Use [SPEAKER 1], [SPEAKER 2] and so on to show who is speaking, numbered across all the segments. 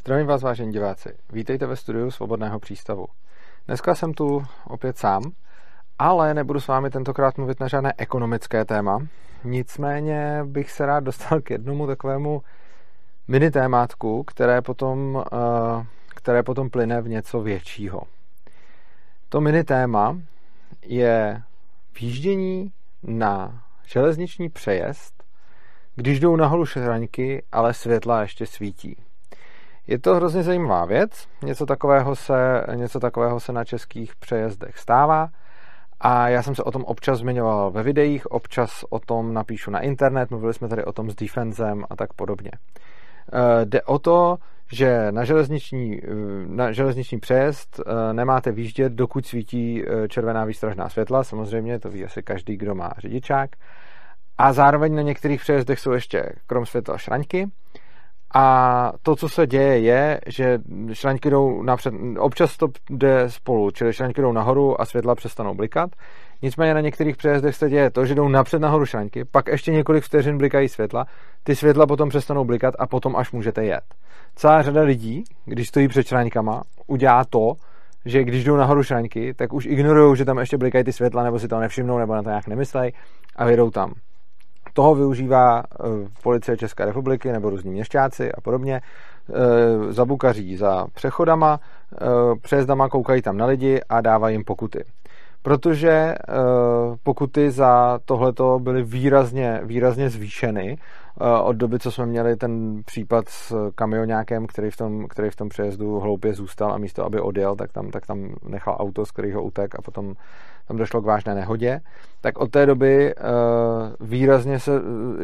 [SPEAKER 1] Zdravím vás, vážení diváci. Vítejte ve studiu Svobodného přístavu. Dneska jsem tu opět sám, ale nebudu s vámi tentokrát mluvit na žádné ekonomické téma. Nicméně bych se rád dostal k jednomu takovému mini témátku, které potom, eh, které potom plyne v něco většího. To mini téma je výjíždění na železniční přejezd, když jdou nahoru šraňky, ale světla ještě svítí. Je to hrozně zajímavá věc, něco takového, se, něco takového se na českých přejezdech stává a já jsem se o tom občas zmiňoval ve videích, občas o tom napíšu na internet, mluvili jsme tady o tom s Defensem a tak podobně. E, jde o to, že na železniční, e, na železniční přejezd e, nemáte výjíždět, dokud svítí červená výstražná světla, samozřejmě to ví asi každý, kdo má řidičák. A zároveň na některých přejezdech jsou ještě krom světla šraňky, a to, co se děje, je, že šraňky jdou napřed, občas to jde spolu, čili šraňky jdou nahoru a světla přestanou blikat. Nicméně na některých přejezdech se děje to, že jdou napřed nahoru šraňky, pak ještě několik vteřin blikají světla, ty světla potom přestanou blikat a potom až můžete jet. Celá řada lidí, když stojí před šraňkama, udělá to, že když jdou nahoru šraňky, tak už ignorují, že tam ještě blikají ty světla, nebo si to nevšimnou, nebo na to nějak nemyslejí a jedou tam. Toho využívá eh, policie České republiky nebo různí měšťáci a podobně. Eh, zabukaří za přechodama, eh, přejezdama koukají tam na lidi a dávají jim pokuty. Protože pokuty za tohleto byly výrazně, výrazně zvýšeny od doby, co jsme měli ten případ s kamionákem, který v tom, který v tom přejezdu hloupě zůstal a místo, aby odjel, tak tam, tak tam nechal auto, z kterého utek a potom tam došlo k vážné nehodě, tak od té doby uh, výrazně, se,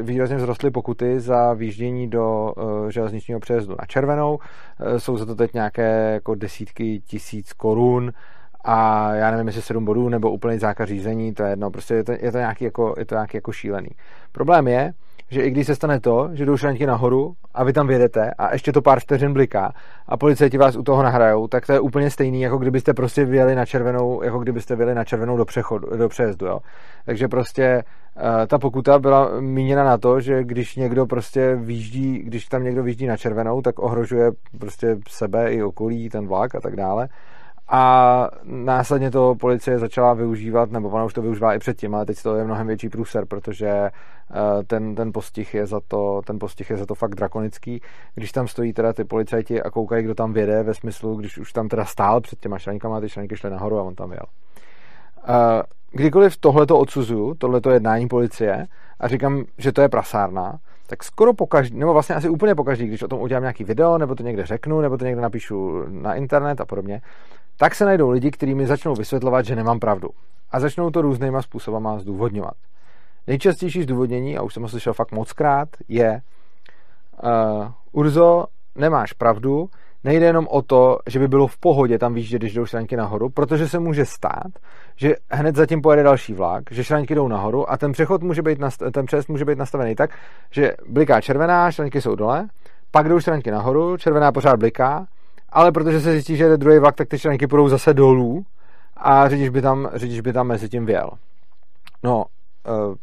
[SPEAKER 1] výrazně vzrostly pokuty za výjíždění do uh, železničního přejezdu na červenou. Jsou za to teď nějaké jako desítky tisíc korun a já nevím, jestli sedm bodů nebo úplný zákaz řízení, to je jedno, prostě je to, je to, nějaký, jako, je to nějaký jako šílený. Problém je, že i když se stane to, že jdou šranky nahoru a vy tam vědete a ještě to pár vteřin bliká a policajti vás u toho nahrajou, tak to je úplně stejný, jako kdybyste prostě vyjeli na červenou, jako kdybyste vyjeli na červenou do, přechodu, do přejezdu. Jo. Takže prostě uh, ta pokuta byla míněna na to, že když někdo prostě výjíždí, když tam někdo výjíždí na červenou, tak ohrožuje prostě sebe i okolí, ten vlak a tak dále a následně to policie začala využívat, nebo ona už to využívá i předtím, ale teď to je mnohem větší průser, protože eh, ten, ten, postih je za to, ten postih je za to fakt drakonický. Když tam stojí teda ty policajti a koukají, kdo tam věde, ve smyslu, když už tam teda stál před těma šraňkama, ty šraňky šly nahoru a on tam jel. Eh, kdykoliv tohleto odsuzuju, tohleto jednání policie a říkám, že to je prasárna, tak skoro pokaždý, nebo vlastně asi úplně pokaždý, když o tom udělám nějaký video, nebo to někde řeknu, nebo to někde napíšu na internet a podobně, tak se najdou lidi, kteří mi začnou vysvětlovat, že nemám pravdu. A začnou to různýma způsobama zdůvodňovat. Nejčastější zdůvodnění, a už jsem ho slyšel fakt moc krát, je uh, Urzo, nemáš pravdu, nejde jenom o to, že by bylo v pohodě tam výjíždět, když jdou šraňky nahoru, protože se může stát, že hned zatím pojede další vlak, že šraňky jdou nahoru a ten přechod může být, ten přes může být nastavený tak, že bliká červená, šraňky jsou dole, pak jdou šraňky nahoru, červená pořád bliká ale protože se zjistí, že je druhý vlak, tak ty členky půjdou zase dolů a řidič by tam, řidič by tam mezi tím věl. No, uh,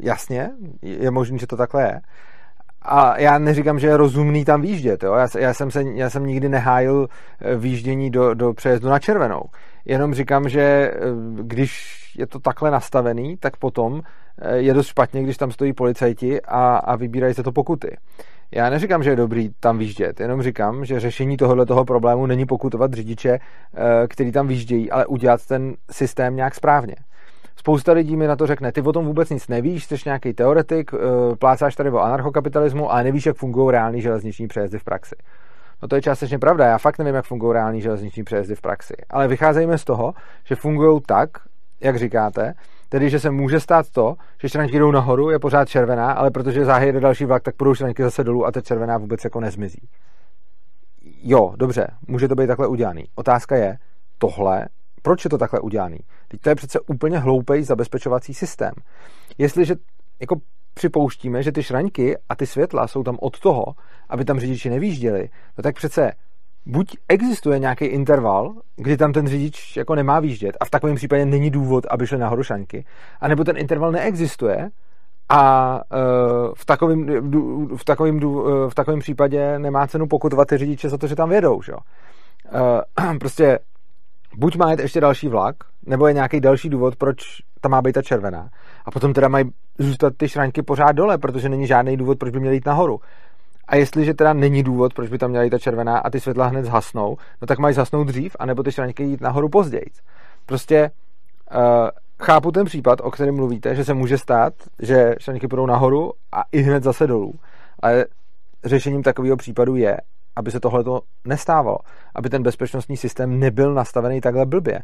[SPEAKER 1] jasně, je možné, že to takhle je. A já neříkám, že je rozumný tam výjíždět. Jo? Já, já, jsem se, já jsem nikdy nehájil eh, výjíždění do, do přejezdu na červenou. Jenom říkám, že eh, když je to takhle nastavený, tak potom je dost špatně, když tam stojí policajti a, a vybírají se to pokuty. Já neříkám, že je dobrý tam výjíždět, jenom říkám, že řešení tohoto toho problému není pokutovat řidiče, eh, který tam výjíždějí, ale udělat ten systém nějak správně. Spousta lidí mi na to řekne, ty o tom vůbec nic nevíš, jsi nějaký teoretik, eh, plácáš tady o anarchokapitalismu, ale nevíš, jak fungují reální železniční přejezdy v praxi. No to je částečně pravda, já fakt nevím, jak fungují reální železniční přejezdy v praxi. Ale vycházejme z toho, že fungují tak, jak říkáte, Tedy, že se může stát to, že šranky jdou nahoru, je pořád červená, ale protože záhy jde další vlak, tak půjdou šranky zase dolů a ta červená vůbec jako nezmizí. Jo, dobře, může to být takhle udělaný. Otázka je, tohle, proč je to takhle udělaný? Teď to je přece úplně hloupý zabezpečovací systém. Jestliže jako připouštíme, že ty šraňky a ty světla jsou tam od toho, aby tam řidiči nevýjížděli, no tak přece buď existuje nějaký interval, kdy tam ten řidič jako nemá výjíždět a v takovém případě není důvod, aby šel nahoru šanky, anebo ten interval neexistuje a v takovém v takovým, v takovým případě nemá cenu pokutovat ty řidiče za to, že tam vědou. Že? Prostě buď má jít ještě další vlak, nebo je nějaký další důvod, proč tam má být ta červená. A potom teda mají zůstat ty šraňky pořád dole, protože není žádný důvod, proč by měly jít nahoru. A jestliže teda není důvod, proč by tam měla jít ta červená a ty světla hned zhasnou, no tak mají zhasnout dřív, anebo ty šraňky jít nahoru později. Prostě uh, chápu ten případ, o kterém mluvíte, že se může stát, že šraňky půjdou nahoru a i hned zase dolů. Ale řešením takového případu je, aby se tohle nestávalo. Aby ten bezpečnostní systém nebyl nastavený takhle blbě.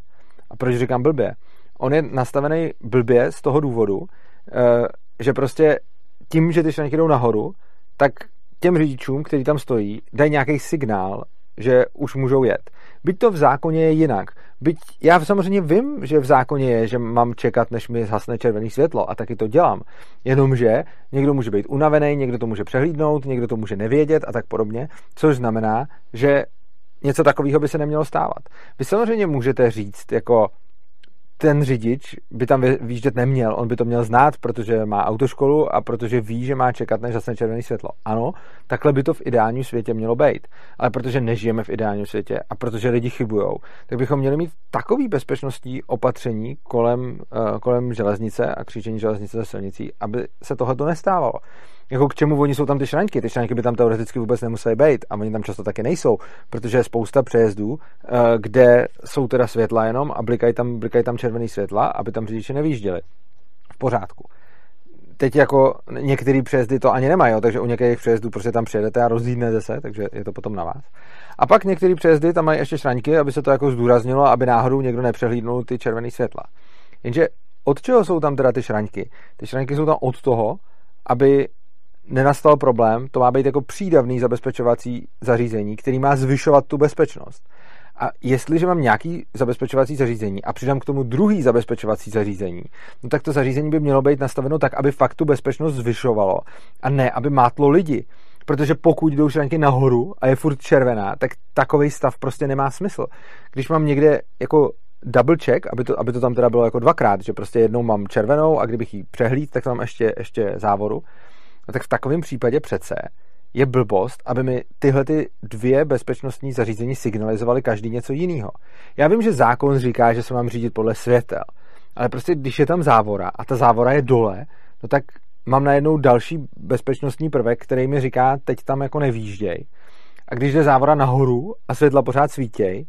[SPEAKER 1] A proč říkám blbě? On je nastavený blbě z toho důvodu, eh, že prostě tím, že ty šranky jdou nahoru, tak těm řidičům, kteří tam stojí, dají nějaký signál, že už můžou jet. Byť to v zákoně je jinak. Byť já samozřejmě vím, že v zákoně je, že mám čekat, než mi zhasne červené světlo a taky to dělám. Jenomže někdo může být unavený, někdo to může přehlídnout, někdo to může nevědět a tak podobně, což znamená, že něco takového by se nemělo stávat. Vy samozřejmě můžete říct, jako ten řidič by tam výjíždět neměl, on by to měl znát, protože má autoškolu a protože ví, že má čekat, než zasne červené světlo. Ano, takhle by to v ideálním světě mělo být. Ale protože nežijeme v ideálním světě a protože lidi chybujou, tak bychom měli mít takový bezpečnostní opatření kolem, uh, kolem železnice a křížení železnice ze silnicí, aby se tohle to nestávalo jako k čemu oni jsou tam ty šraňky. Ty šraňky by tam teoreticky vůbec nemusely být a oni tam často taky nejsou, protože je spousta přejezdů, eh, kde jsou teda světla jenom a blikají tam, blikají tam červený světla, aby tam řidiči nevýjížděli. V pořádku. Teď jako některé přejezdy to ani nemají, jo, takže u některých přejezdů prostě tam přijedete a rozjídnete se, takže je to potom na vás. A pak některé přejezdy tam mají ještě šraňky, aby se to jako zdůraznilo, aby náhodou někdo nepřehlídnul ty červené světla. Jenže od čeho jsou tam teda ty šraňky? Ty šraňky jsou tam od toho, aby nenastal problém, to má být jako přídavný zabezpečovací zařízení, který má zvyšovat tu bezpečnost. A jestliže mám nějaký zabezpečovací zařízení a přidám k tomu druhý zabezpečovací zařízení, no tak to zařízení by mělo být nastaveno tak, aby fakt tu bezpečnost zvyšovalo a ne, aby mátlo lidi. Protože pokud jdou šranky nahoru a je furt červená, tak takový stav prostě nemá smysl. Když mám někde jako double check, aby to, aby to tam teda bylo jako dvakrát, že prostě jednou mám červenou a kdybych ji přehlíd, tak tam ještě, ještě závoru, no tak v takovém případě přece je blbost, aby mi tyhle ty dvě bezpečnostní zařízení signalizovaly každý něco jiného. Já vím, že zákon říká, že se mám řídit podle světel, ale prostě když je tam závora a ta závora je dole, no tak mám najednou další bezpečnostní prvek, který mi říká, teď tam jako nevýžděj. A když jde závora nahoru a světla pořád svítěj,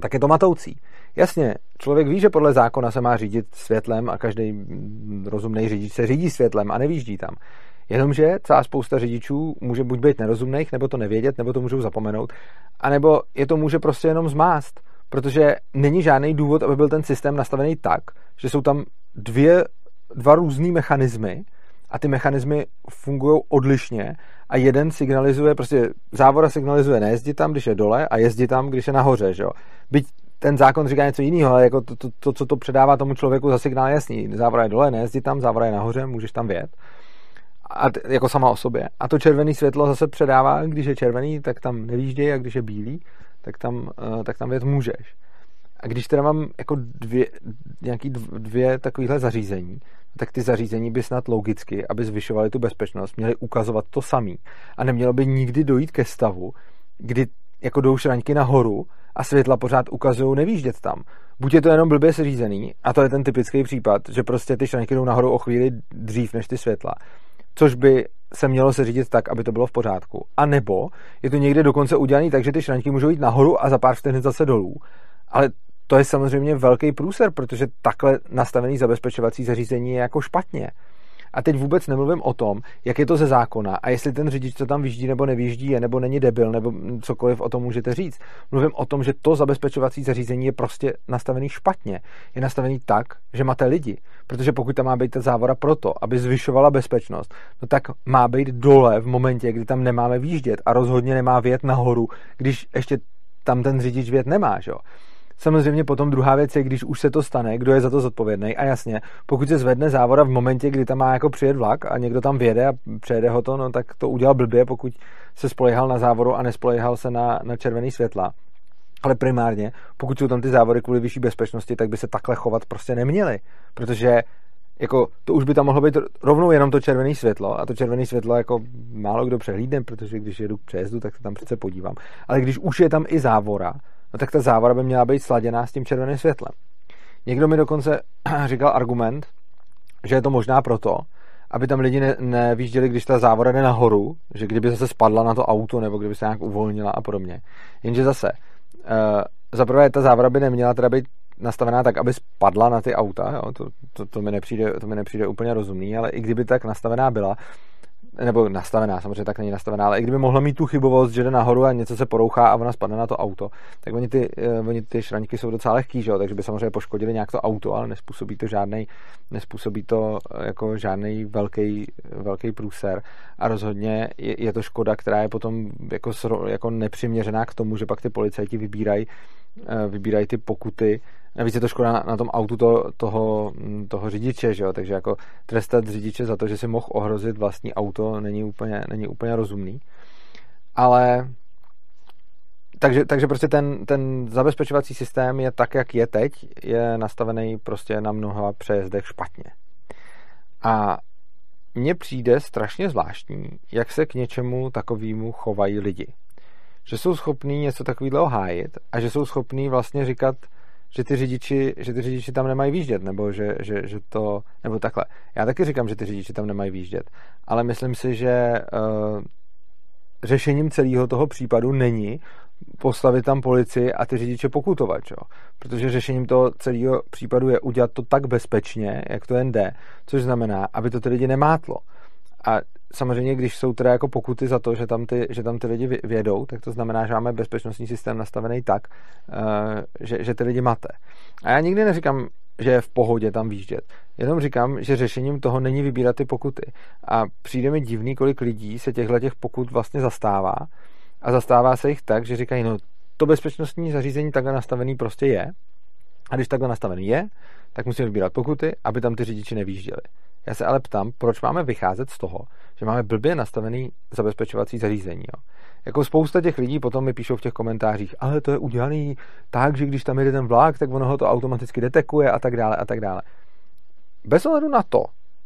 [SPEAKER 1] tak je to matoucí. Jasně, člověk ví, že podle zákona se má řídit světlem a každý rozumný řidič se řídí světlem a nevýždí tam. Jenomže celá spousta řidičů může buď být nerozumných, nebo to nevědět, nebo to můžou zapomenout, anebo je to může prostě jenom zmást, protože není žádný důvod, aby byl ten systém nastavený tak, že jsou tam dvě, dva různé mechanismy a ty mechanismy fungují odlišně a jeden signalizuje, prostě závora signalizuje nejezdit tam, když je dole a jezdit tam, když je nahoře, že jo. Byť ten zákon říká něco jiného, ale jako to, to, to, co to předává tomu člověku za signál jasný. Závora je dole, nejezdit tam, závora je nahoře, můžeš tam vět a t- jako sama o sobě. A to červené světlo zase předává, když je červený, tak tam nevýžděj, a když je bílý, tak tam, uh, tak tam vět můžeš. A když teda mám jako dvě, nějaký dvě takovéhle zařízení, tak ty zařízení by snad logicky, aby zvyšovaly tu bezpečnost, měly ukazovat to samý. A nemělo by nikdy dojít ke stavu, kdy jako jdou šraňky nahoru a světla pořád ukazují nevýždět tam. Buď je to jenom blbě seřízený, a to je ten typický případ, že prostě ty šraňky jdou nahoru o chvíli dřív než ty světla což by se mělo se řídit tak, aby to bylo v pořádku. A nebo je to někde dokonce udělané tak, že ty šraňky můžou jít nahoru a za pár vteřin zase dolů. Ale to je samozřejmě velký průser, protože takhle nastavený zabezpečovací zařízení je jako špatně. A teď vůbec nemluvím o tom, jak je to ze zákona a jestli ten řidič, co tam vyjíždí nebo nevyjíždí, je nebo není debil, nebo cokoliv o tom můžete říct. Mluvím o tom, že to zabezpečovací zařízení je prostě nastavený špatně. Je nastavený tak, že máte lidi. Protože pokud tam má být ta závora proto, aby zvyšovala bezpečnost, no tak má být dole v momentě, kdy tam nemáme výjíždět a rozhodně nemá vět nahoru, když ještě tam ten řidič vět nemá. Že? Samozřejmě potom druhá věc je, když už se to stane, kdo je za to zodpovědný. A jasně, pokud se zvedne závora v momentě, kdy tam má jako přijet vlak a někdo tam vjede a přejede ho to, no tak to udělal blbě, pokud se spolehal na závoru a nespolehal se na, na červený světla. Ale primárně, pokud jsou tam ty závory kvůli vyšší bezpečnosti, tak by se takhle chovat prostě neměly. Protože jako to už by tam mohlo být rovnou jenom to červené světlo a to červené světlo jako málo kdo přehlídne, protože když jedu k přejezdu, tak se tam přece podívám. Ale když už je tam i závora, no tak ta závora by měla být sladěná s tím červeným světlem. Někdo mi dokonce říkal argument, že je to možná proto, aby tam lidi ne, nevýžděli, když ta závora jde nahoru, že kdyby zase spadla na to auto, nebo kdyby se nějak uvolnila a podobně. Jenže zase, uh, zaprvé ta závora by neměla teda být nastavená tak, aby spadla na ty auta, jo? To, to, to, mi nepřijde, to mi nepřijde úplně rozumný, ale i kdyby tak nastavená byla, nebo nastavená, samozřejmě tak není nastavená, ale i kdyby mohla mít tu chybovost, že jde nahoru a něco se porouchá a ona spadne na to auto, tak oni ty, uh, oni ty šraňky jsou docela lehký, že jo? takže by samozřejmě poškodili nějak to auto, ale nespůsobí to žádný, nespůsobí to eh, jako žádný velký, velký průser a rozhodně je, je, to škoda, která je potom jako, jako nepřiměřená k tomu, že pak ty policajti vybírají uh, vybírají ty pokuty Navíc je to škoda na, na tom autu to, toho, toho řidiče, že jo? takže jako trestat řidiče za to, že si mohl ohrozit vlastní auto, není úplně, není úplně rozumný. Ale takže, takže prostě ten, ten zabezpečovací systém je tak, jak je teď, je nastavený prostě na mnoha přejezdech špatně. A mně přijde strašně zvláštní, jak se k něčemu takovému chovají lidi. Že jsou schopní něco takového hájit a že jsou schopní vlastně říkat, že ty řidiči, že ty řidiči tam nemají výjíždět, nebo že, že, že to, nebo takhle. Já taky říkám, že ty řidiči tam nemají výjíždět, ale myslím si, že uh, řešením celého toho případu není postavit tam policii a ty řidiče pokutovat, čo? protože řešením toho celého případu je udělat to tak bezpečně, jak to jen jde, což znamená, aby to ty lidi nemátlo. A samozřejmě, když jsou teda jako pokuty za to, že tam ty, že tam ty lidi vědou, tak to znamená, že máme bezpečnostní systém nastavený tak, eh, že, že ty lidi mate. A já nikdy neříkám, že je v pohodě tam výjíždět. Jenom říkám, že řešením toho není vybírat ty pokuty. A přijde mi divný, kolik lidí se těchto těch pokut vlastně zastává. A zastává se jich tak, že říkají, no to bezpečnostní zařízení takhle nastavený prostě je. A když takhle nastavený je, tak musíme vybírat pokuty, aby tam ty řidiči nevýjížděli. Já se ale ptám, proč máme vycházet z toho, že máme blbě nastavený zabezpečovací zařízení. Jo? Jako spousta těch lidí potom mi píšou v těch komentářích, ale to je udělaný tak, že když tam jede ten vlak, tak ono ho to automaticky detekuje a tak dále a tak dále. Bez ohledu na to,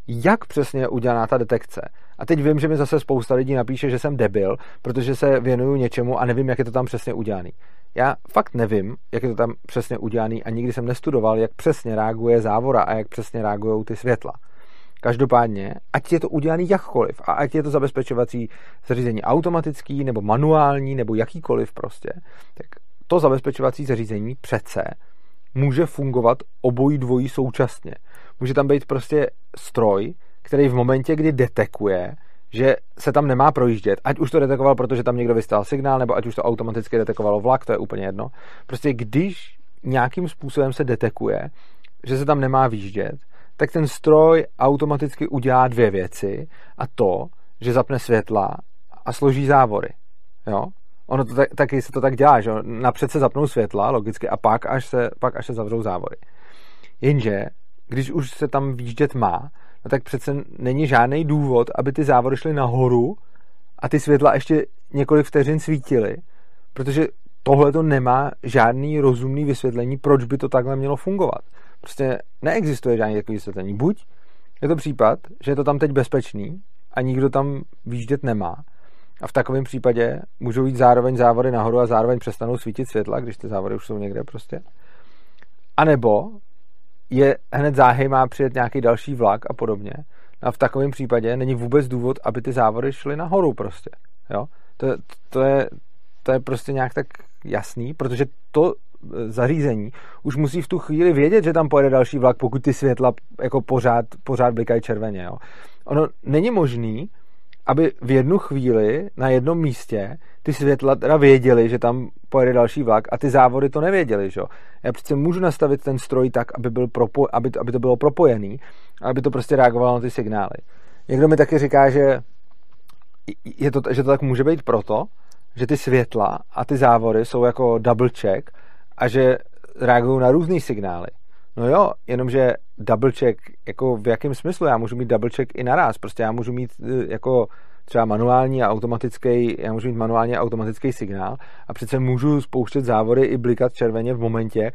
[SPEAKER 1] jak přesně je udělaná ta detekce. A teď vím, že mi zase spousta lidí napíše, že jsem debil, protože se věnuju něčemu a nevím, jak je to tam přesně udělaný. Já fakt nevím, jak je to tam přesně udělaný a nikdy jsem nestudoval, jak přesně reaguje závora a jak přesně reagují ty světla. Každopádně, ať je to udělané jakkoliv a ať je to zabezpečovací zařízení automatický nebo manuální nebo jakýkoliv prostě, tak to zabezpečovací zařízení přece může fungovat obojí dvojí současně. Může tam být prostě stroj, který v momentě, kdy detekuje, že se tam nemá projíždět, ať už to detekoval, protože tam někdo vystál signál, nebo ať už to automaticky detekovalo vlak, to je úplně jedno. Prostě když nějakým způsobem se detekuje, že se tam nemá výjíždět, tak ten stroj automaticky udělá dvě věci a to, že zapne světla a složí závory. Jo? Ono to tak, taky se to tak dělá, že napřed se zapnou světla, logicky, a pak až se, pak až se zavřou závory. Jenže, když už se tam výjíždět má, no tak přece není žádný důvod, aby ty závory šly nahoru a ty světla ještě několik vteřin svítily, protože tohle to nemá žádný rozumný vysvětlení, proč by to takhle mělo fungovat. Prostě neexistuje žádný takový vysvětlení. Buď je to případ, že je to tam teď bezpečný a nikdo tam výjíždět nemá. A v takovém případě můžou jít zároveň závory nahoru a zároveň přestanou svítit světla, když ty závory už jsou někde prostě. A nebo je hned záhy má přijet nějaký další vlak a podobně. No a v takovém případě není vůbec důvod, aby ty závory šly nahoru prostě. Jo? To, to, je, to je prostě nějak tak jasný, protože to zařízení už musí v tu chvíli vědět, že tam pojede další vlak, pokud ty světla jako pořád, pořád blikají červeně. Jo. Ono není možný, aby v jednu chvíli na jednom místě ty světla teda věděli, že tam pojede další vlak a ty závody to nevěděli. Že? Já přece můžu nastavit ten stroj tak, aby, byl propo, aby, to, aby to bylo propojený, aby to prostě reagovalo na ty signály. Někdo mi taky říká, že, je to, že to tak může být proto, že ty světla a ty závory jsou jako double check a že reagují na různé signály. No jo, jenomže double check, jako v jakém smyslu? Já můžu mít double check i naraz, prostě já můžu mít e, jako třeba manuální a automatický, já můžu mít manuálně automatický signál a přece můžu spouštět závory i blikat červeně v momentě,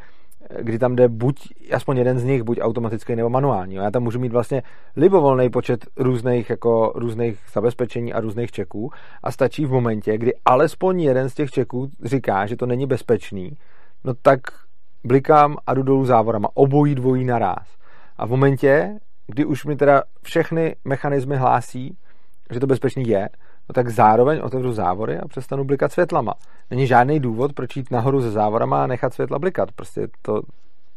[SPEAKER 1] kdy tam jde buď, aspoň jeden z nich, buď automatický nebo manuální. Já tam můžu mít vlastně libovolný počet různých, jako, různých zabezpečení a různých čeků a stačí v momentě, kdy alespoň jeden z těch čeků říká, že to není bezpečný, no tak blikám a jdu dolů závorama. Obojí dvojí naraz. A v momentě, kdy už mi teda všechny mechanismy hlásí, že to bezpečný je, no tak zároveň otevřu závory a přestanu blikat světlama. Není žádný důvod, proč jít nahoru ze závorama a nechat světla blikat. Prostě to,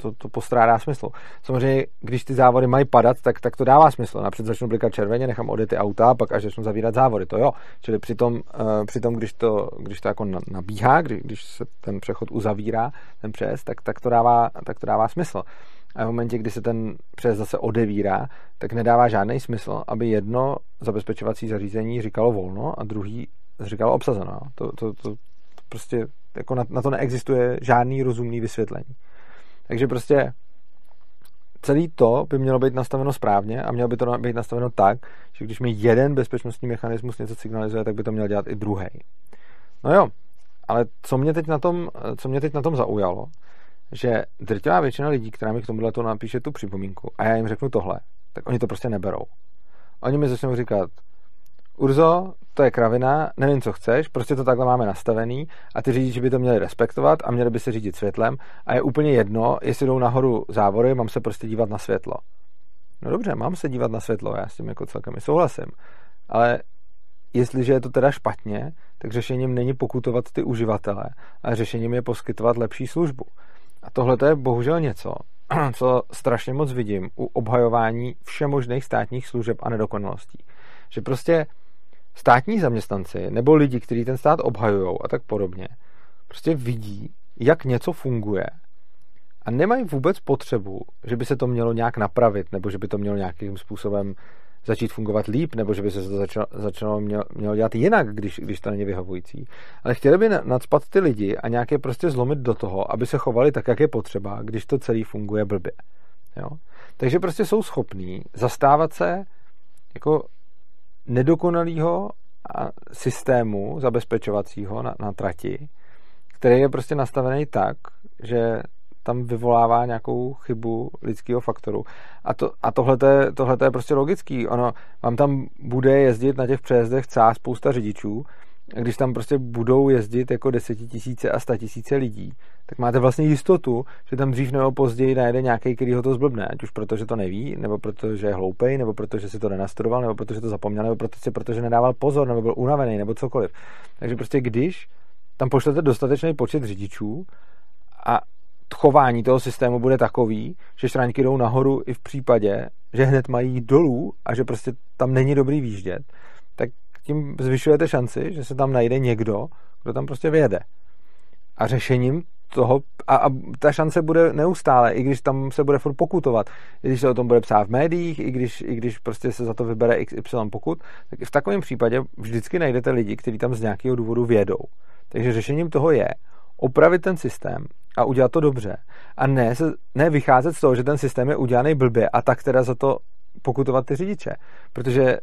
[SPEAKER 1] to, to postrádá smysl. Samozřejmě, když ty závory mají padat, tak, tak to dává smysl. Napřed začnu blikat červeně, nechám odjet ty auta, pak až začnu zavírat závory, to jo. Čili přitom, uh, přitom když, to, když to jako nabíhá, když, když se ten přechod uzavírá, ten přes, tak, tak, to dává, tak to dává smysl. A v momentě, kdy se ten přes zase odevírá, tak nedává žádný smysl, aby jedno zabezpečovací zařízení říkalo volno a druhý říkalo obsazeno. To, to, to, to prostě jako na, na to neexistuje žádný rozumný vysvětlení. Takže prostě celý to by mělo být nastaveno správně a mělo by to být nastaveno tak, že když mi jeden bezpečnostní mechanismus něco signalizuje, tak by to měl dělat i druhý. No jo, ale co mě teď na tom, co mě teď na tom zaujalo, že drtivá většina lidí, která mi k tomuhle to napíše tu připomínku a já jim řeknu tohle, tak oni to prostě neberou. Oni mi začnou říkat, Urzo, to je kravina, nevím, co chceš, prostě to takhle máme nastavený a ty řidiči by to měli respektovat a měli by se řídit světlem a je úplně jedno, jestli jdou nahoru závory, mám se prostě dívat na světlo. No dobře, mám se dívat na světlo, já s tím jako celkem souhlasím, ale jestliže je to teda špatně, tak řešením není pokutovat ty uživatele, ale řešením je poskytovat lepší službu. A tohle je bohužel něco, co strašně moc vidím u obhajování všemožných státních služeb a nedokonalostí. Že prostě státní zaměstnanci nebo lidi, kteří ten stát obhajují a tak podobně, prostě vidí, jak něco funguje a nemají vůbec potřebu, že by se to mělo nějak napravit nebo že by to mělo nějakým způsobem začít fungovat líp, nebo že by se to začalo, začalo mělo, mělo dělat jinak, když, když to není vyhovující. Ale chtěli by nadspat ty lidi a nějaké prostě zlomit do toho, aby se chovali tak, jak je potřeba, když to celý funguje blbě. Jo? Takže prostě jsou schopní zastávat se jako nedokonalého systému zabezpečovacího na, na trati, který je prostě nastavený tak, že tam vyvolává nějakou chybu lidského faktoru. A, to, a tohle je, prostě logický. Ono, vám tam bude jezdit na těch přejezdech celá spousta řidičů, když tam prostě budou jezdit jako desetitisíce a statisíce lidí, tak máte vlastně jistotu, že tam dřív nebo později najde nějaký, který ho to zblbne, ať už proto, že to neví, nebo protože je hloupej, nebo protože si to nenastudoval, nebo protože to zapomněl, nebo protože, protože nedával pozor, nebo byl unavený, nebo cokoliv. Takže prostě když tam pošlete dostatečný počet řidičů a chování toho systému bude takový, že šraňky jdou nahoru i v případě, že hned mají dolů a že prostě tam není dobrý výjíždět, tak tím zvyšujete šanci, že se tam najde někdo, kdo tam prostě vyjede. A řešením toho, a, a ta šance bude neustále, i když tam se bude furt pokutovat, i když se o tom bude psát v médiích, i když, i když prostě se za to vybere XY pokut, tak v takovém případě vždycky najdete lidi, kteří tam z nějakého důvodu vědou. Takže řešením toho je opravit ten systém a udělat to dobře. A ne, se, ne vycházet z toho, že ten systém je udělaný blbě a tak teda za to pokutovat ty řidiče. Protože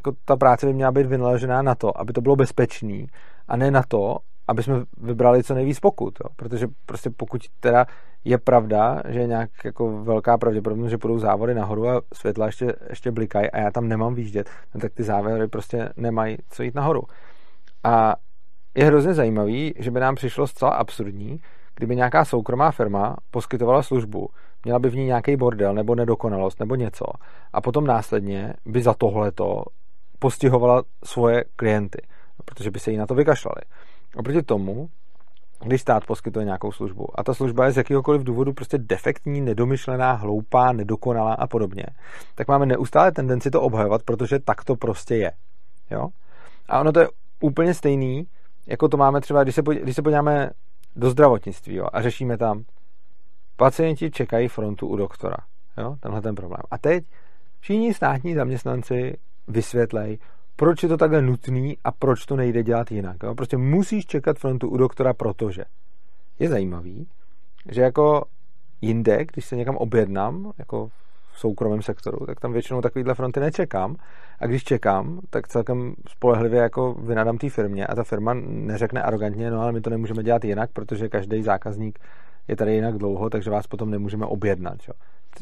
[SPEAKER 1] jako ta práce by měla být vynaložená na to, aby to bylo bezpečný a ne na to, aby jsme vybrali co nejvíc pokut. Jo. Protože prostě pokud teda je pravda, že je nějak jako velká pravděpodobnost, že budou závody nahoru a světla ještě, ještě blikají a já tam nemám výjíždět, no tak ty závory prostě nemají co jít nahoru. A je hrozně zajímavý, že by nám přišlo zcela absurdní, kdyby nějaká soukromá firma poskytovala službu, měla by v ní nějaký bordel nebo nedokonalost nebo něco a potom následně by za tohleto postihovala svoje klienty, protože by se jí na to vykašlali. Oproti tomu, když stát poskytuje nějakou službu a ta služba je z jakéhokoliv důvodu prostě defektní, nedomyšlená, hloupá, nedokonalá a podobně, tak máme neustále tendenci to obhajovat, protože tak to prostě je. Jo? A ono to je úplně stejný, jako to máme třeba, když se, podí, když se podíváme do zdravotnictví jo, a řešíme tam, pacienti čekají frontu u doktora. Jo, tenhle ten problém. A teď všichni státní zaměstnanci vysvětlej, proč je to takhle nutný a proč to nejde dělat jinak. Jo? Prostě musíš čekat frontu u doktora, protože je zajímavý, že jako jinde, když se někam objednám, jako v soukromém sektoru, tak tam většinou takovýhle fronty nečekám. A když čekám, tak celkem spolehlivě jako vynadám té firmě a ta firma neřekne arrogantně, no ale my to nemůžeme dělat jinak, protože každý zákazník je tady jinak dlouho, takže vás potom nemůžeme objednat. Jo.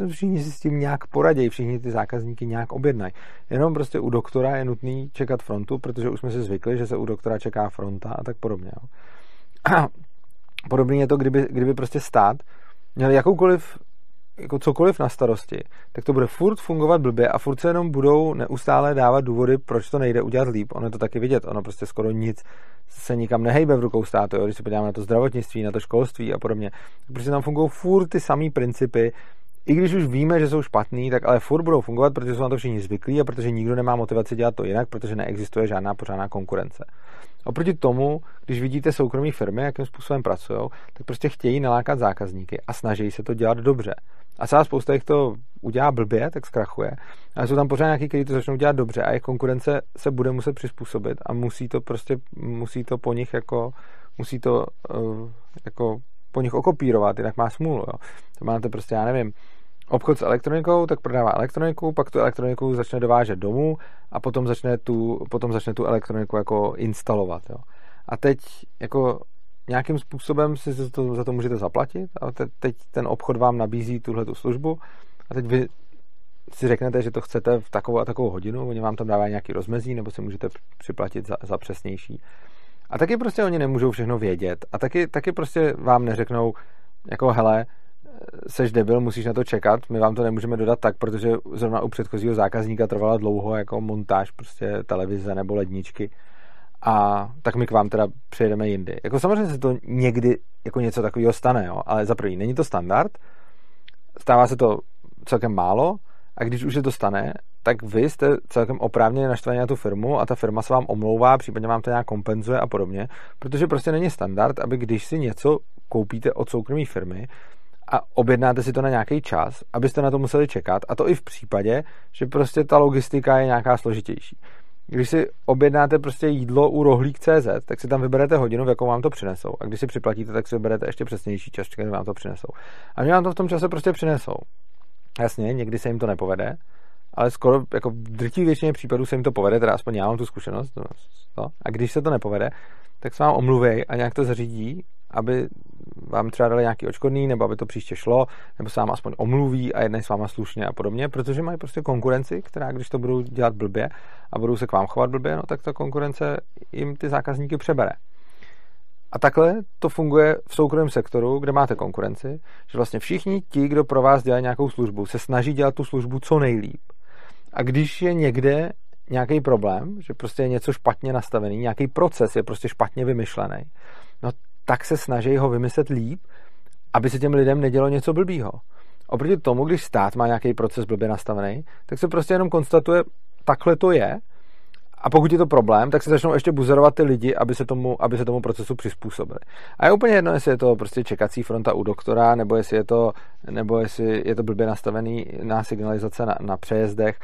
[SPEAKER 1] Všichni si s tím nějak poradí, všichni ty zákazníky nějak objednají. Jenom prostě u doktora je nutný čekat frontu, protože už jsme si zvykli, že se u doktora čeká fronta a tak podobně. Jo. A podobně je to, kdyby, kdyby prostě stát měl jakoukoliv jako cokoliv na starosti, tak to bude furt fungovat blbě a furt se jenom budou neustále dávat důvody, proč to nejde udělat líp. Ono je to taky vidět, ono prostě skoro nic se nikam nehejbe v rukou státu, jo? když se podíváme na to zdravotnictví, na to školství a podobně. Prostě tam fungují furt ty samé principy, i když už víme, že jsou špatný, tak ale furt budou fungovat, protože jsou na to všichni zvyklí a protože nikdo nemá motivaci dělat to jinak, protože neexistuje žádná pořádná konkurence. Oproti tomu, když vidíte soukromé firmy, jakým způsobem pracují, tak prostě chtějí nalákat zákazníky a snaží se to dělat dobře. A celá spousta jich to udělá blbě, tak zkrachuje. Ale jsou tam pořád nějaký, kteří to začnou dělat dobře a jejich konkurence se bude muset přizpůsobit a musí to prostě, musí to po nich jako, musí to uh, jako po nich okopírovat, jinak má smůlu. Jo. To máte prostě, já nevím, obchod s elektronikou, tak prodává elektroniku, pak tu elektroniku začne dovážet domů a potom začne tu, potom začne tu elektroniku jako instalovat. Jo. A teď jako nějakým způsobem si za to, za to můžete zaplatit a te, teď ten obchod vám nabízí tuhle tu službu a teď vy si řeknete, že to chcete v takovou a takovou hodinu, oni vám tam dávají nějaký rozmezí, nebo si můžete připlatit za, za přesnější. A taky prostě oni nemůžou všechno vědět. A taky, taky prostě vám neřeknou, jako hele, seš debil, musíš na to čekat, my vám to nemůžeme dodat tak, protože zrovna u předchozího zákazníka trvala dlouho jako montáž prostě televize nebo ledničky. A tak my k vám teda přijedeme jindy. Jako samozřejmě se to někdy jako něco takového stane, jo, ale za první není to standard, stává se to celkem málo. A když už se to stane, tak vy jste celkem oprávněně naštvaní na tu firmu a ta firma se vám omlouvá, případně vám to nějak kompenzuje a podobně, protože prostě není standard, aby když si něco koupíte od soukromé firmy, a objednáte si to na nějaký čas, abyste na to museli čekat, a to i v případě, že prostě ta logistika je nějaká složitější. Když si objednáte prostě jídlo u rohlík.cz, tak si tam vyberete hodinu, v jakou vám to přinesou. A když si připlatíte, tak si vyberete ještě přesnější čas, kdy vám to přinesou. A mě vám to v tom čase prostě přinesou. Jasně, někdy se jim to nepovede, ale skoro jako v drtí většině případů se jim to povede, teda aspoň já mám tu zkušenost. To, to. A když se to nepovede, tak se vám omluvěj a nějak to zařídí, aby vám třeba dali nějaký očkodný, nebo aby to příště šlo, nebo se vám aspoň omluví a jednají s váma slušně a podobně, protože mají prostě konkurenci, která když to budou dělat blbě a budou se k vám chovat blbě, no tak ta konkurence jim ty zákazníky přebere. A takhle to funguje v soukromém sektoru, kde máte konkurenci, že vlastně všichni ti, kdo pro vás dělají nějakou službu, se snaží dělat tu službu co nejlíp. A když je někde nějaký problém, že prostě je něco špatně nastavený, nějaký proces je prostě špatně vymyšlený, no tak se snaží ho vymyslet líp, aby se těm lidem nedělo něco blbýho. Oproti tomu, když stát má nějaký proces blbě nastavený, tak se prostě jenom konstatuje, takhle to je, a pokud je to problém, tak se začnou ještě buzerovat ty lidi, aby se tomu, aby se tomu procesu přizpůsobili. A je úplně jedno, jestli je to prostě čekací fronta u doktora, nebo jestli je to, nebo jestli je to blbě nastavený na signalizace na, na přejezdech,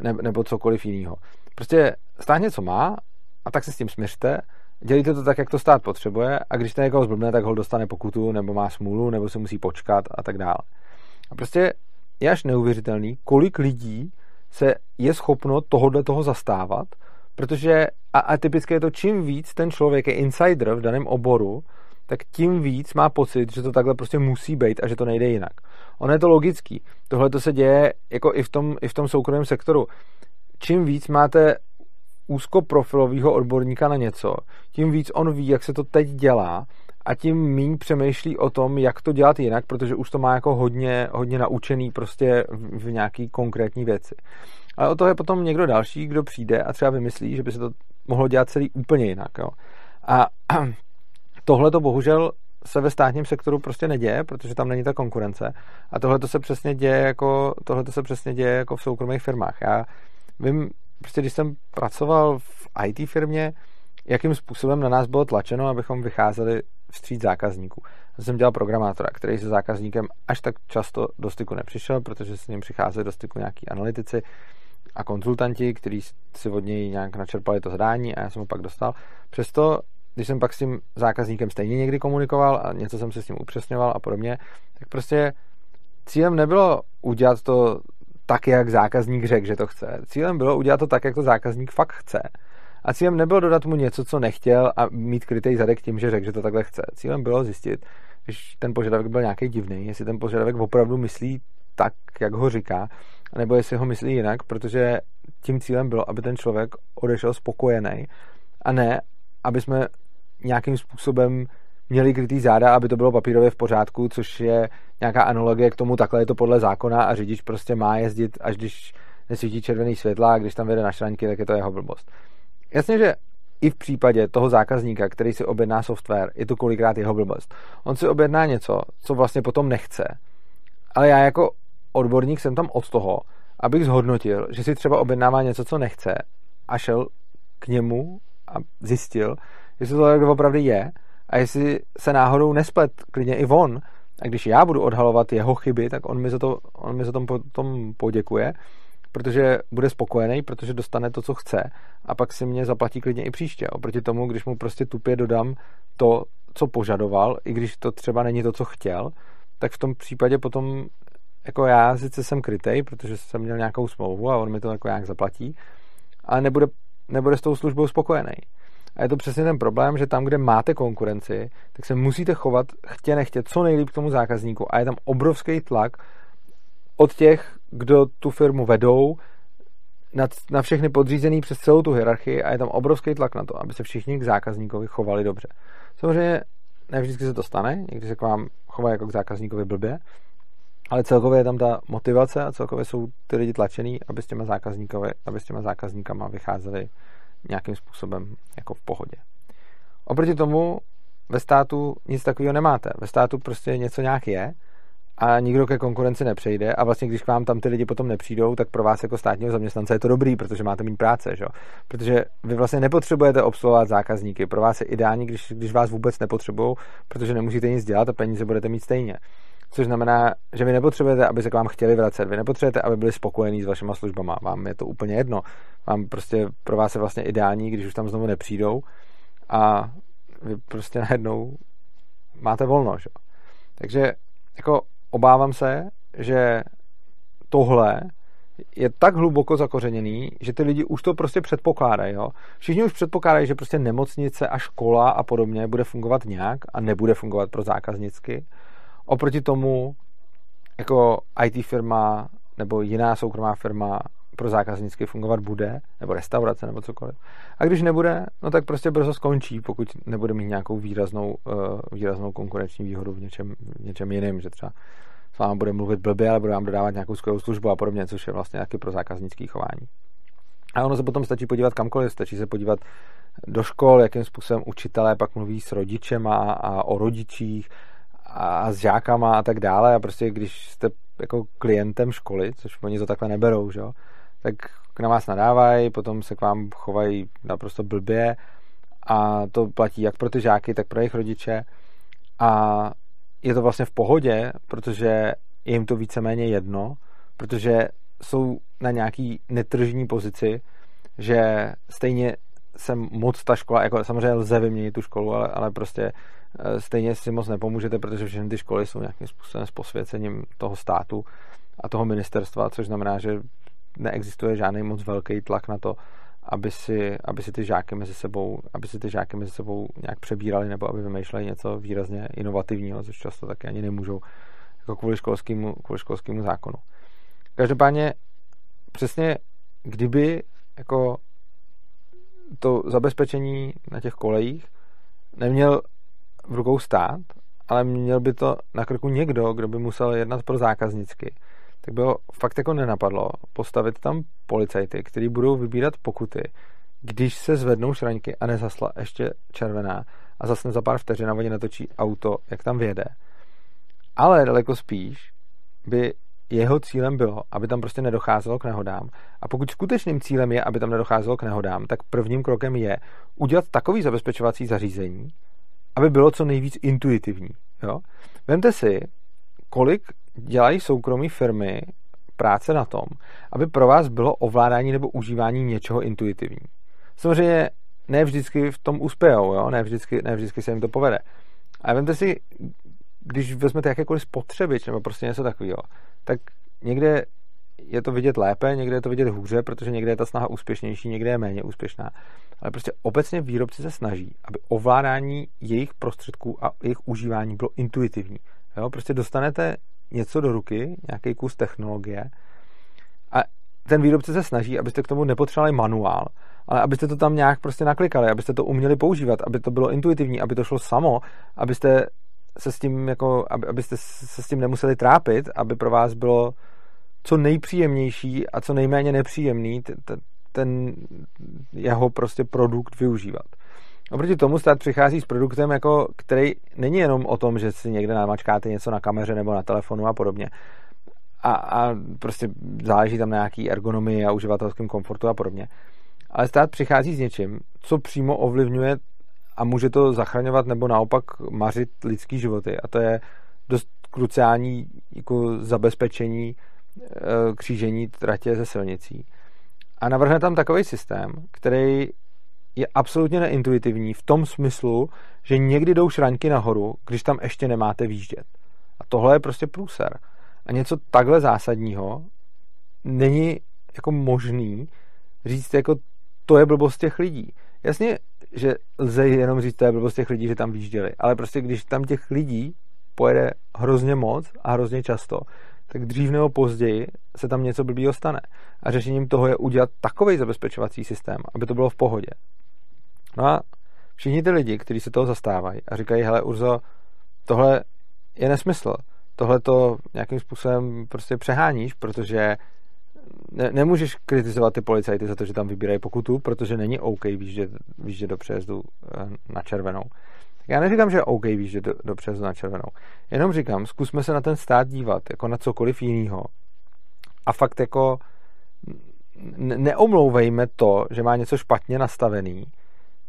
[SPEAKER 1] ne, nebo cokoliv jiného. Prostě stát něco má a tak se s tím směřte dělíte to tak, jak to stát potřebuje a když to někoho zblbne, tak ho dostane pokutu, nebo má smůlu, nebo se musí počkat a tak dále. A prostě je až neuvěřitelný, kolik lidí se je schopno tohohle toho zastávat, protože a, a typicky je to, čím víc ten člověk je insider v daném oboru, tak tím víc má pocit, že to takhle prostě musí být a že to nejde jinak. Ono je to logický. Tohle to se děje jako i v tom, i v tom soukromém sektoru. Čím víc máte úzkoprofilového odborníka na něco, tím víc on ví, jak se to teď dělá a tím míň přemýšlí o tom, jak to dělat jinak, protože už to má jako hodně, hodně naučený prostě v, v nějaký konkrétní věci. Ale o to je potom někdo další, kdo přijde a třeba vymyslí, že by se to mohlo dělat celý úplně jinak. Jo. A tohle to bohužel se ve státním sektoru prostě neděje, protože tam není ta konkurence. A tohle to se přesně děje jako, tohle to se přesně děje jako v soukromých firmách. Já vím prostě když jsem pracoval v IT firmě, jakým způsobem na nás bylo tlačeno, abychom vycházeli vstříc zákazníků. Já jsem dělal programátora, který se zákazníkem až tak často do styku nepřišel, protože s ním přicházeli do styku nějaký analytici a konzultanti, kteří si od něj nějak načerpali to zadání a já jsem ho pak dostal. Přesto, když jsem pak s tím zákazníkem stejně někdy komunikoval a něco jsem se s ním upřesňoval a podobně, tak prostě cílem nebylo udělat to tak, jak zákazník řekl, že to chce. Cílem bylo udělat to tak, jak to zákazník fakt chce. A cílem nebylo dodat mu něco, co nechtěl a mít krytej zadek tím, že řekl, že to takhle chce. Cílem bylo zjistit, když ten požadavek byl nějaký divný, jestli ten požadavek opravdu myslí tak, jak ho říká, nebo jestli ho myslí jinak, protože tím cílem bylo, aby ten člověk odešel spokojený a ne, aby jsme nějakým způsobem měli krytý záda, aby to bylo papírově v pořádku, což je nějaká analogie k tomu, takhle je to podle zákona a řidič prostě má jezdit, až když nesvítí červený světla a když tam vede na šranky, tak je to jeho blbost. Jasně, že i v případě toho zákazníka, který si objedná software, je to kolikrát jeho blbost. On si objedná něco, co vlastně potom nechce. Ale já jako odborník jsem tam od toho, abych zhodnotil, že si třeba objednává něco, co nechce a šel k němu a zjistil, jestli to tak opravdu je a jestli se náhodou nesplet klidně i on. A když já budu odhalovat jeho chyby, tak on mi za to, on mi za tom potom poděkuje protože bude spokojený, protože dostane to, co chce a pak si mě zaplatí klidně i příště. Oproti tomu, když mu prostě tupě dodám to, co požadoval, i když to třeba není to, co chtěl, tak v tom případě potom jako já sice jsem krytej, protože jsem měl nějakou smlouvu a on mi to jako nějak zaplatí, ale nebude, nebude s tou službou spokojený. A je to přesně ten problém, že tam, kde máte konkurenci, tak se musíte chovat chtě nechtě co nejlíp k tomu zákazníku a je tam obrovský tlak od těch, kdo tu firmu vedou, na, na všechny podřízený přes celou tu hierarchii a je tam obrovský tlak na to, aby se všichni k zákazníkovi chovali dobře. Samozřejmě ne vždycky se to stane, někdy se k vám chovají jako k zákazníkovi blbě, ale celkově je tam ta motivace a celkově jsou ty lidi tlačený, aby s těma, aby s těma zákazníkama vycházeli nějakým způsobem jako v pohodě. Oproti tomu ve státu nic takového nemáte. Ve státu prostě něco nějak je a nikdo ke konkurenci nepřejde a vlastně když k vám tam ty lidi potom nepřijdou, tak pro vás jako státního zaměstnance je to dobrý, protože máte méně práce, že? protože vy vlastně nepotřebujete obsluhovat zákazníky, pro vás je ideální, když, když vás vůbec nepotřebují, protože nemusíte nic dělat a peníze budete mít stejně. Což znamená, že vy nepotřebujete, aby se k vám chtěli vracet, vy nepotřebujete, aby byli spokojení s vašima službama, vám je to úplně jedno. Vám prostě, pro vás je vlastně ideální, když už tam znovu nepřijdou a vy prostě najednou máte volno, že? Takže jako obávám se, že tohle je tak hluboko zakořeněný, že ty lidi už to prostě předpokládají. Jo? Všichni už předpokládají, že prostě nemocnice a škola a podobně bude fungovat nějak a nebude fungovat pro zákaznicky. Oproti tomu jako IT firma nebo jiná soukromá firma pro zákaznicky fungovat bude, nebo restaurace, nebo cokoliv. A když nebude, no tak prostě brzo skončí, pokud nebude mít nějakou výraznou, uh, výraznou konkurenční výhodu v něčem, v něčem jiném, že třeba s vámi bude mluvit blbě, ale bude vám dodávat nějakou skvělou službu a podobně, což je vlastně taky pro zákaznický chování. A ono se potom stačí podívat kamkoliv, stačí se podívat do škol, jakým způsobem učitelé pak mluví s rodičem a, a o rodičích a s žákama a tak dále a prostě když jste jako klientem školy, což oni to takhle neberou, že? tak na vás nadávají, potom se k vám chovají naprosto blbě a to platí jak pro ty žáky, tak pro jejich rodiče a je to vlastně v pohodě, protože je jim to víceméně jedno, protože jsou na nějaký netržní pozici, že stejně se moc ta škola, jako samozřejmě lze vyměnit tu školu, ale, ale prostě stejně si moc nepomůžete, protože všechny ty školy jsou nějakým způsobem s posvěcením toho státu a toho ministerstva, což znamená, že neexistuje žádný moc velký tlak na to, aby si, aby si ty žáky mezi sebou, aby si ty žáky mezi sebou nějak přebírali nebo aby vymýšleli něco výrazně inovativního, což často taky ani nemůžou jako kvůli školskému, kvůli školskému zákonu. Každopádně přesně kdyby jako to zabezpečení na těch kolejích neměl v rukou stát, ale měl by to na krku někdo, kdo by musel jednat pro zákaznicky, tak bylo fakt jako nenapadlo postavit tam policajty, kteří budou vybírat pokuty, když se zvednou šraňky a nezasla ještě červená a zase za pár vteřin a oni natočí auto, jak tam vyjede. Ale daleko spíš by jeho cílem bylo, aby tam prostě nedocházelo k nehodám. A pokud skutečným cílem je, aby tam nedocházelo k nehodám, tak prvním krokem je udělat takový zabezpečovací zařízení, aby bylo co nejvíc intuitivní. Jo? Vemte si, kolik dělají soukromí firmy práce na tom, aby pro vás bylo ovládání nebo užívání něčeho intuitivní. Samozřejmě ne vždycky v tom uspějou, jo? Ne, vždycky, ne vždycky se jim to povede. A vemte si, když vezmete jakékoliv spotřebič nebo prostě něco takového, tak někde je to vidět lépe, někde je to vidět hůře, protože někde je ta snaha úspěšnější, někde je méně úspěšná. Ale prostě obecně výrobci se snaží, aby ovládání jejich prostředků a jejich užívání bylo intuitivní. Jo? Prostě dostanete něco do ruky, nějaký kus technologie a ten výrobce se snaží, abyste k tomu nepotřebovali manuál, ale abyste to tam nějak prostě naklikali, abyste to uměli používat, aby to bylo intuitivní, aby to šlo samo, abyste se s tím jako, aby, abyste se s tím nemuseli trápit, aby pro vás bylo co nejpříjemnější a co nejméně nepříjemný ten jeho prostě produkt využívat. Oproti tomu stát přichází s produktem, jako, který není jenom o tom, že si někde namačkáte něco na kameře nebo na telefonu a podobně. A, a prostě záleží tam na nějaký ergonomii a uživatelském komfortu a podobně. Ale stát přichází s něčím, co přímo ovlivňuje a může to zachraňovat nebo naopak mařit lidský životy. A to je dost kruciální jako zabezpečení křížení tratě ze silnicí. A navrhne tam takový systém, který je absolutně neintuitivní v tom smyslu, že někdy jdou šraňky nahoru, když tam ještě nemáte výjíždět. A tohle je prostě průser. A něco takhle zásadního není jako možný říct jako to je blbost těch lidí. Jasně, že lze jenom říct, to je blbost těch lidí, že tam výjížděli, ale prostě když tam těch lidí pojede hrozně moc a hrozně často, tak dřív nebo později se tam něco blbýho stane. A řešením toho je udělat takový zabezpečovací systém, aby to bylo v pohodě. No a všichni ty lidi, kteří se toho zastávají a říkají, hele Urzo, tohle je nesmysl, tohle to nějakým způsobem prostě přeháníš, protože ne, nemůžeš kritizovat ty policajty za to, že tam vybírají pokutu, protože není OK výjíždět, do přejezdu eh, na červenou. Já neříkám, že OK výjíždět do, do přejezdu na červenou. Jenom říkám, zkusme se na ten stát dívat jako na cokoliv jiného. A fakt jako neomlouvejme to, že má něco špatně nastavený,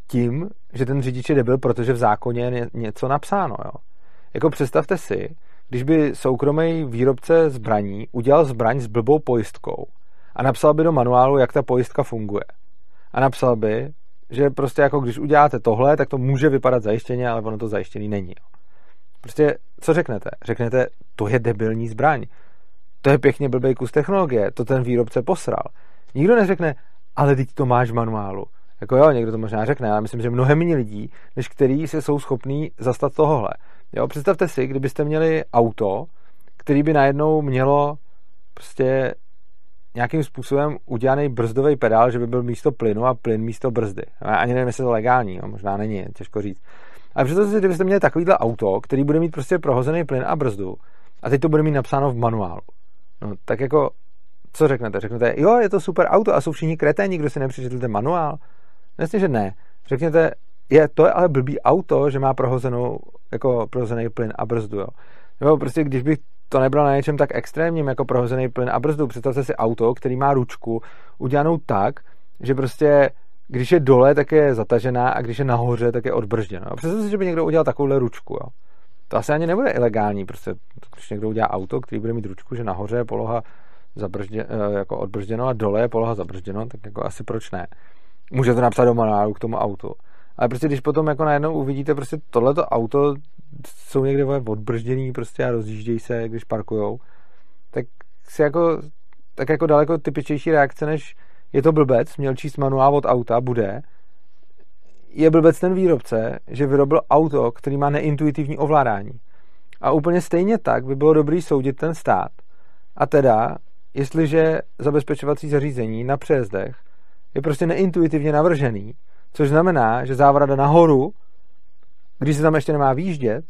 [SPEAKER 1] tím, že ten řidič je debil, protože v zákoně je něco napsáno. Jo. Jako představte si, když by soukromý výrobce zbraní udělal zbraň s blbou pojistkou a napsal by do manuálu, jak ta pojistka funguje. A napsal by, že prostě jako když uděláte tohle, tak to může vypadat zajištěně, ale ono to zajištěný není. Prostě, co řeknete? Řeknete, to je debilní zbraň. To je pěkně blbý kus technologie, to ten výrobce posral. Nikdo neřekne, ale teď to máš v manuálu. Jako jo, někdo to možná řekne, ale myslím, že mnohem méně lidí, než který se jsou schopní zastat tohohle. Jo, představte si, kdybyste měli auto, který by najednou mělo prostě nějakým způsobem udělaný brzdový pedál, že by byl místo plynu a plyn místo brzdy. Ani nevím, jestli to legální, jo, možná není, těžko říct. Ale představte si, kdybyste měli takovýhle auto, který bude mít prostě prohozený plyn a brzdu a teď to bude mít napsáno v manuálu. No, tak jako, co řeknete? Řeknete, jo, je to super auto a jsou všichni kreténi, kdo si nepřečetl ten manuál? Jasně, že ne. Řekněte, je, to je ale blbý auto, že má prohozenou, jako prohozený plyn a brzdu, jo. Nebo prostě, když bych to nebylo na něčem tak extrémním, jako prohozený plyn a brzdu, představte si auto, který má ručku udělanou tak, že prostě když je dole, tak je zatažená a když je nahoře, tak je odbržděna. Představte si, že by někdo udělal takovouhle ručku, jo. To asi ani nebude ilegální, prostě, když někdo udělá auto, který bude mít ručku, že nahoře je poloha zabrždě, eh, jako odbržděno a dole je poloha zabržděno, tak jako asi proč ne. Můžete napsat do manuálu k tomu autu. Ale prostě když potom jako najednou uvidíte prostě tohleto auto, jsou někde odbržděný prostě a rozjíždějí se, když parkujou, tak si jako, tak jako daleko typičtější reakce, než je to blbec, měl číst manuál od auta, bude, je blbec ten výrobce, že vyrobil auto, který má neintuitivní ovládání. A úplně stejně tak by bylo dobrý soudit ten stát. A teda, jestliže zabezpečovací zařízení na přejezdech je prostě neintuitivně navržený, což znamená, že závrada nahoru, když se tam ještě nemá výjíždět,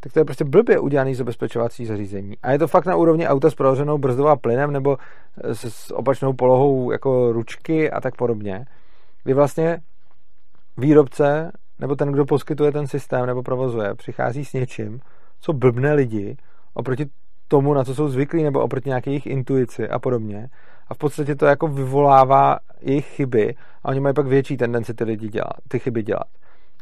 [SPEAKER 1] tak to je prostě blbě udělaný zabezpečovací zařízení. A je to fakt na úrovni auta s prohozenou brzdou a plynem nebo s, s opačnou polohou jako ručky a tak podobně, kdy vlastně výrobce nebo ten, kdo poskytuje ten systém nebo provozuje, přichází s něčím, co blbne lidi oproti tomu, na co jsou zvyklí, nebo oproti nějaké jejich intuici a podobně. A v podstatě to jako vyvolává jejich chyby a oni mají pak větší tendenci ty, lidi dělat, ty chyby dělat.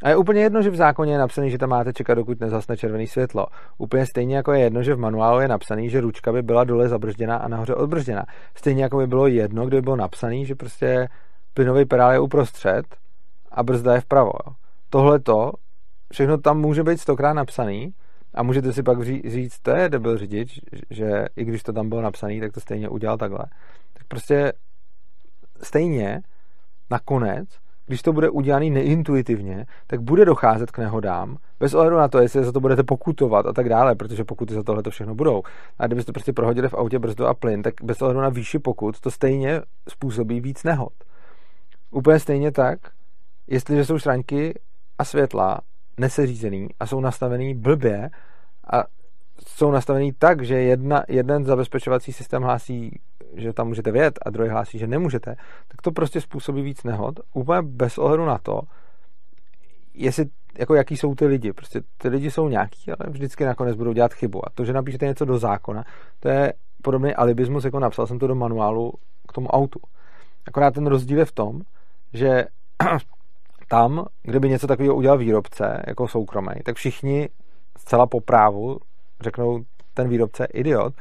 [SPEAKER 1] A je úplně jedno, že v zákoně je napsaný, že tam máte čekat, dokud nezasne červený světlo. Úplně stejně jako je jedno, že v manuálu je napsaný, že ručka by byla dole zabržděná a nahoře odbržděná. Stejně jako by bylo jedno, kdyby bylo napsaný, že prostě plynový pedál je uprostřed a brzda je vpravo. Tohle to, všechno tam může být stokrát napsaný, A můžete si pak říct, to je debil řidič, že i když to tam bylo napsané, tak to stejně udělal takhle. Prostě stejně nakonec, když to bude udělané neintuitivně, tak bude docházet k nehodám, bez ohledu na to, jestli za to budete pokutovat a tak dále, protože pokuty za tohle to všechno budou. A kdybyste prostě prohodili v autě brzdu a plyn, tak bez ohledu na výši pokut to stejně způsobí víc nehod. Úplně stejně tak, jestliže jsou šraňky a světla neseřízený a jsou nastavený blbě a jsou nastavený tak, že jedna, jeden zabezpečovací systém hlásí, že tam můžete vědět a druhý hlásí, že nemůžete, tak to prostě způsobí víc nehod, úplně bez ohledu na to, jestli, jako jaký jsou ty lidi. Prostě ty lidi jsou nějaký, ale vždycky nakonec budou dělat chybu. A to, že napíšete něco do zákona, to je podobný alibismus, jako napsal jsem to do manuálu k tomu autu. Akorát ten rozdíl je v tom, že tam, kde by něco takového udělal výrobce, jako soukromý, tak všichni zcela po právu řeknou, ten výrobce idiot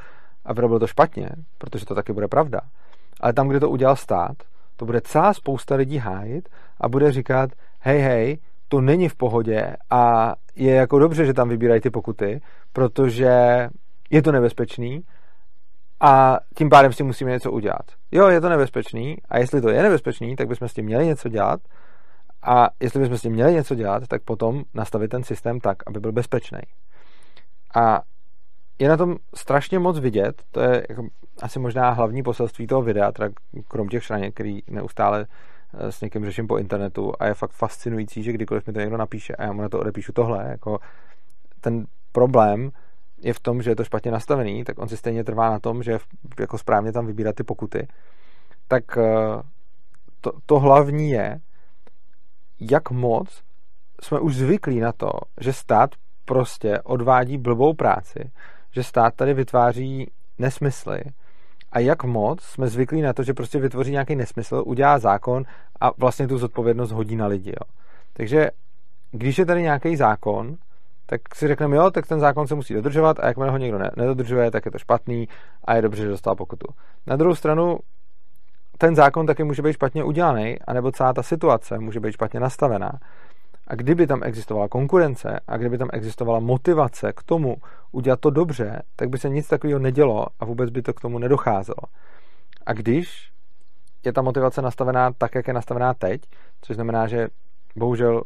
[SPEAKER 1] a vyrobil to špatně, protože to taky bude pravda. Ale tam, kde to udělal stát, to bude celá spousta lidí hájit a bude říkat, hej, hej, to není v pohodě a je jako dobře, že tam vybírají ty pokuty, protože je to nebezpečný a tím pádem si musíme něco udělat. Jo, je to nebezpečný a jestli to je nebezpečný, tak bychom s tím měli něco dělat a jestli bychom s tím měli něco dělat, tak potom nastavit ten systém tak, aby byl bezpečný. A je na tom strašně moc vidět, to je jako asi možná hlavní poselství toho videa, teda krom těch šraněk, který neustále eh, s někým řeším po internetu a je fakt fascinující, že kdykoliv mi to někdo napíše a já mu na to odepíšu tohle, jako ten problém je v tom, že je to špatně nastavený, tak on si stejně trvá na tom, že jako správně tam vybírat ty pokuty. Tak eh, to, to hlavní je, jak moc jsme už zvyklí na to, že stát prostě odvádí blbou práci, že stát tady vytváří nesmysly a jak moc jsme zvyklí na to, že prostě vytvoří nějaký nesmysl, udělá zákon a vlastně tu zodpovědnost hodí na lidi. Jo. Takže když je tady nějaký zákon, tak si řekneme, jo, tak ten zákon se musí dodržovat a jakmile ho někdo nedodržuje, tak je to špatný a je dobře, že dostal pokutu. Na druhou stranu, ten zákon taky může být špatně udělaný, anebo celá ta situace může být špatně nastavená. A kdyby tam existovala konkurence a kdyby tam existovala motivace k tomu udělat to dobře, tak by se nic takového nedělo a vůbec by to k tomu nedocházelo. A když je ta motivace nastavená tak, jak je nastavená teď, což znamená, že bohužel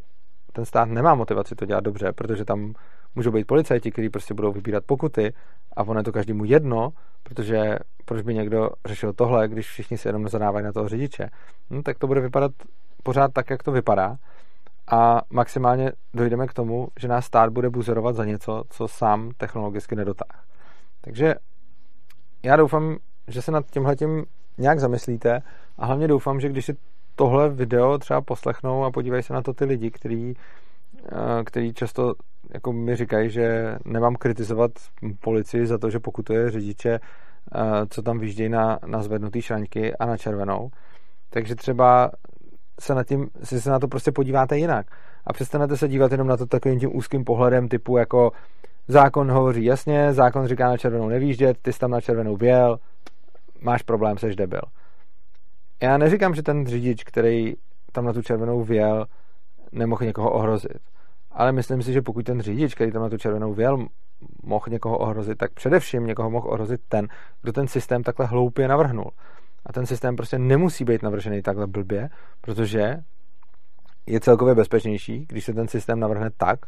[SPEAKER 1] ten stát nemá motivaci to dělat dobře, protože tam můžou být policajti, kteří prostě budou vybírat pokuty a ono je to každému jedno, protože proč by někdo řešil tohle, když všichni se jenom zadávají na toho řidiče. No, tak to bude vypadat pořád tak, jak to vypadá a maximálně dojdeme k tomu, že nás stát bude buzerovat za něco, co sám technologicky nedotáh. Takže já doufám, že se nad tímhletím nějak zamyslíte a hlavně doufám, že když si tohle video třeba poslechnou a podívají se na to ty lidi, který, eh, který často jako mi říkají, že nemám kritizovat policii za to, že pokutuje řidiče, eh, co tam vyždějí na, na zvednutý šraňky a na červenou. Takže třeba se na tím, si se na to prostě podíváte jinak. A přestanete se dívat jenom na to takovým tím úzkým pohledem typu jako zákon hovoří jasně, zákon říká na červenou nevýždět, ty jsi tam na červenou věl, máš problém, seš debil. Já neříkám, že ten řidič, který tam na tu červenou věl, nemohl někoho ohrozit. Ale myslím si, že pokud ten řidič, který tam na tu červenou věl, mohl někoho ohrozit, tak především někoho mohl ohrozit ten, kdo ten systém takhle hloupě navrhnul. A ten systém prostě nemusí být navržený takhle blbě, protože je celkově bezpečnější, když se ten systém navrhne tak,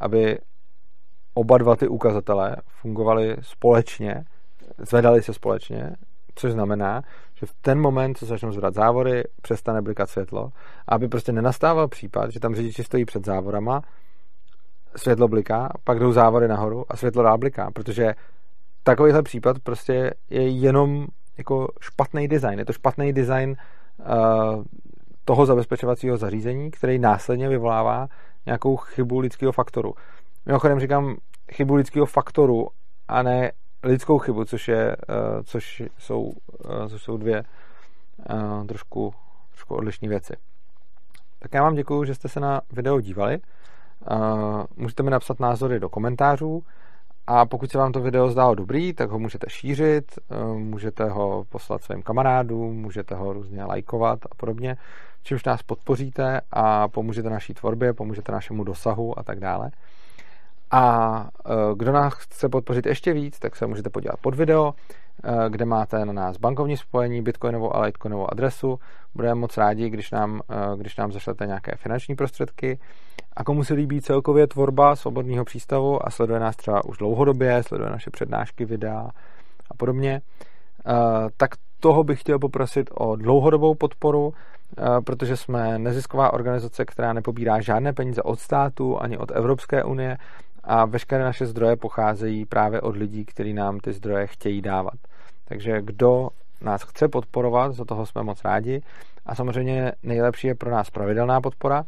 [SPEAKER 1] aby oba dva ty ukazatele fungovaly společně, zvedaly se společně, což znamená, že v ten moment, co začnou zvedat závory, přestane blikat světlo, aby prostě nenastával případ, že tam řidiči stojí před závorama, světlo bliká, pak jdou závory nahoru a světlo dál bliká, protože takovýhle případ prostě je jenom jako špatný design. Je to špatný design uh, toho zabezpečovacího zařízení, který následně vyvolává nějakou chybu lidského faktoru. Mimochodem říkám chybu lidského faktoru a ne lidskou chybu, což, je, uh, což, jsou, uh, což jsou dvě uh, trošku, trošku odlišné věci. Tak já vám děkuji, že jste se na video dívali. Uh, můžete mi napsat názory do komentářů. A pokud se vám to video zdálo dobrý, tak ho můžete šířit, eh, můžete ho poslat svým kamarádům, můžete ho různě lajkovat a podobně, čímž nás podpoříte a pomůžete naší tvorbě, pomůžete našemu dosahu a tak dále. A kdo nás chce podpořit ještě víc, tak se můžete podívat pod video, kde máte na nás bankovní spojení, bitcoinovou a litecoinovou adresu. Budeme moc rádi, když nám, když nám zašlete nějaké finanční prostředky. A komu se líbí celkově tvorba svobodného přístavu a sleduje nás třeba už dlouhodobě, sleduje naše přednášky, videa a podobně, tak toho bych chtěl poprosit o dlouhodobou podporu, protože jsme nezisková organizace, která nepobírá žádné peníze od státu ani od Evropské unie a veškeré naše zdroje pocházejí právě od lidí, kteří nám ty zdroje chtějí dávat. Takže kdo nás chce podporovat, za toho jsme moc rádi. A samozřejmě nejlepší je pro nás pravidelná podpora.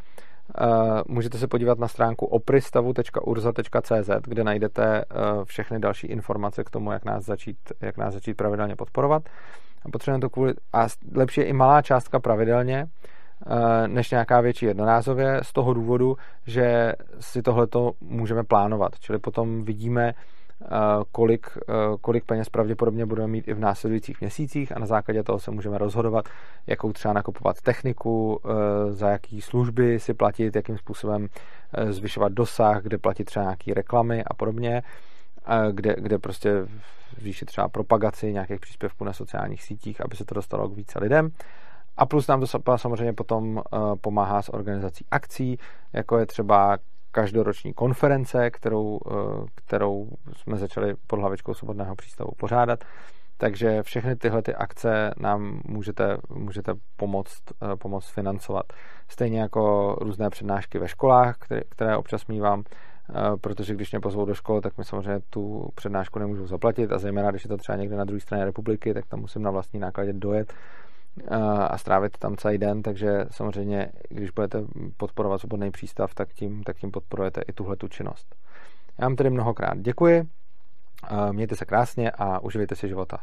[SPEAKER 1] Můžete se podívat na stránku opristavu.urza.cz, kde najdete všechny další informace k tomu, jak nás začít, jak nás začít pravidelně podporovat. A potřebujeme to kvůli, a lepší je i malá částka pravidelně, než nějaká větší jednorázově, z toho důvodu, že si tohleto můžeme plánovat. Čili potom vidíme, kolik, kolik peněz pravděpodobně budeme mít i v následujících měsících a na základě toho se můžeme rozhodovat, jakou třeba nakupovat techniku, za jaký služby si platit, jakým způsobem zvyšovat dosah, kde platit třeba nějaké reklamy a podobně, kde, kde prostě zvýšit třeba propagaci nějakých příspěvků na sociálních sítích, aby se to dostalo k více lidem. A plus nám to samozřejmě potom pomáhá s organizací akcí, jako je třeba každoroční konference, kterou, eh, kterou jsme začali pod hlavičkou Svobodného přístavu pořádat. Takže všechny tyhle ty akce nám můžete, můžete pomoct, eh, pomoct financovat. Stejně jako různé přednášky ve školách, které, které občas mývám, eh, protože když mě pozvou do školy, tak mi samozřejmě tu přednášku nemůžu zaplatit a zejména, když je to třeba někde na druhé straně republiky, tak tam musím na vlastní nákladě dojet a strávit tam celý den, takže samozřejmě, když budete podporovat svobodný přístav, tak tím, tak tím podporujete i tuhle tu činnost. Já vám tedy mnohokrát děkuji, mějte se krásně a uživejte si života.